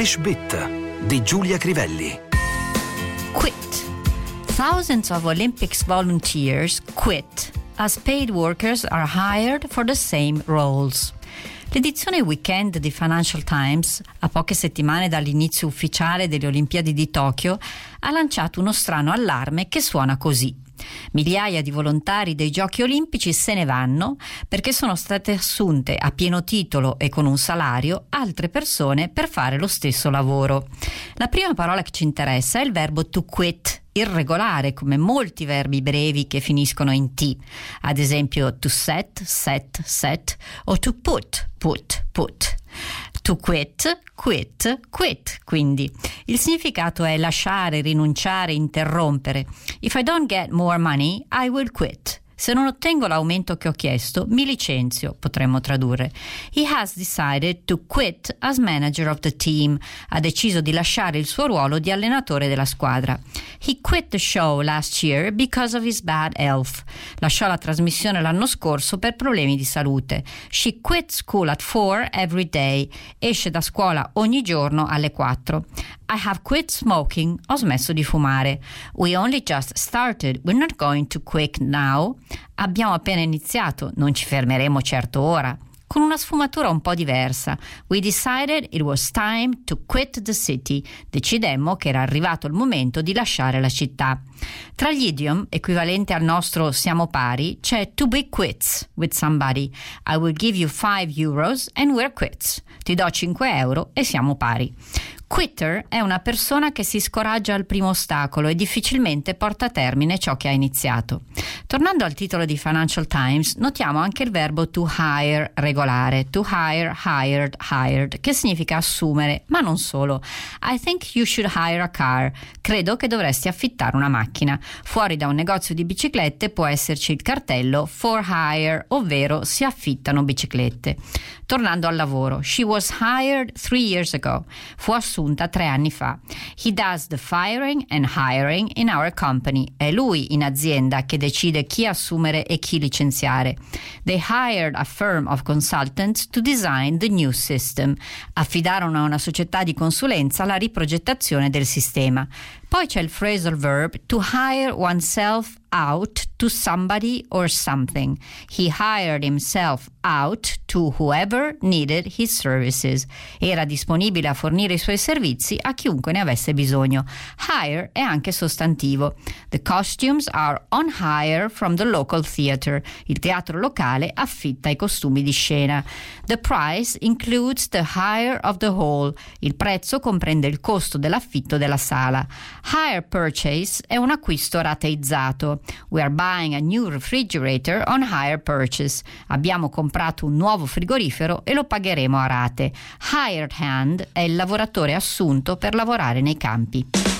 English Bit di Giulia Crivelli. Quit. Thousands of Olympics volunteers quit as paid workers are hired for the same roles. L'edizione weekend di Financial Times, a poche settimane dall'inizio ufficiale delle Olimpiadi di Tokyo, ha lanciato uno strano allarme che suona così. Migliaia di volontari dei Giochi Olimpici se ne vanno perché sono state assunte a pieno titolo e con un salario altre persone per fare lo stesso lavoro. La prima parola che ci interessa è il verbo to quit, irregolare come molti verbi brevi che finiscono in T, ad esempio to set, set, set o to put, put, put. To quit, quit, quit, quindi. Il significato è lasciare, rinunciare, interrompere. If I don't get more money, I will quit. Se non ottengo l'aumento che ho chiesto, mi licenzio, potremmo tradurre. He has decided to quit as manager of the team. Ha deciso di lasciare il suo ruolo di allenatore della squadra. He quit the show last year because of his bad health. Lasciò la trasmissione l'anno scorso per problemi di salute. She quit school at 4 every day. Esce da scuola ogni giorno alle 4. I have quit smoking. Ho smesso di fumare. We only just started. We're not going to quit now. Abbiamo appena iniziato, non ci fermeremo certo ora. Con una sfumatura un po' diversa. We decided it was time to quit the city. Decidemmo che era arrivato il momento di lasciare la città. Tra gli idiom, equivalente al nostro siamo pari, c'è to be quits with somebody. I will give you 5 euros and we're quits. Ti do 5 euro e siamo pari. Quitter è una persona che si scoraggia al primo ostacolo e difficilmente porta a termine ciò che ha iniziato. Tornando al titolo di Financial Times, notiamo anche il verbo to hire regolare, to hire, hired, hired, che significa assumere, ma non solo. I think you should hire a car. Credo che dovresti affittare una macchina. Fuori da un negozio di biciclette può esserci il cartello for hire, ovvero si affittano biciclette. Tornando al lavoro, she was hired three years ago. Fu assunta tre anni fa. He does the firing and hiring in our company. È lui in azienda che decide chi assumere e chi licenziare. They hired a firm of consultants to design the new system. Affidarono a una società di consulenza la riprogettazione del sistema. Poi c'è il phrasal verb to hire oneself out to somebody or something. He hired himself out to whoever needed his services. Era disponibile a fornire i suoi servizi a chiunque ne avesse bisogno. Hire è anche sostantivo. The costumes are on hire from the local theater. Il teatro locale affitta i costumi di scena. The price includes the hire of the hall. Il prezzo comprende il costo dell'affitto della sala. Hire purchase è un acquisto rateizzato. We are buying a new refrigerator on hire purchase. Abbiamo comprato un nuovo frigorifero e lo pagheremo a rate. Hired hand è il lavoratore assunto per lavorare nei campi.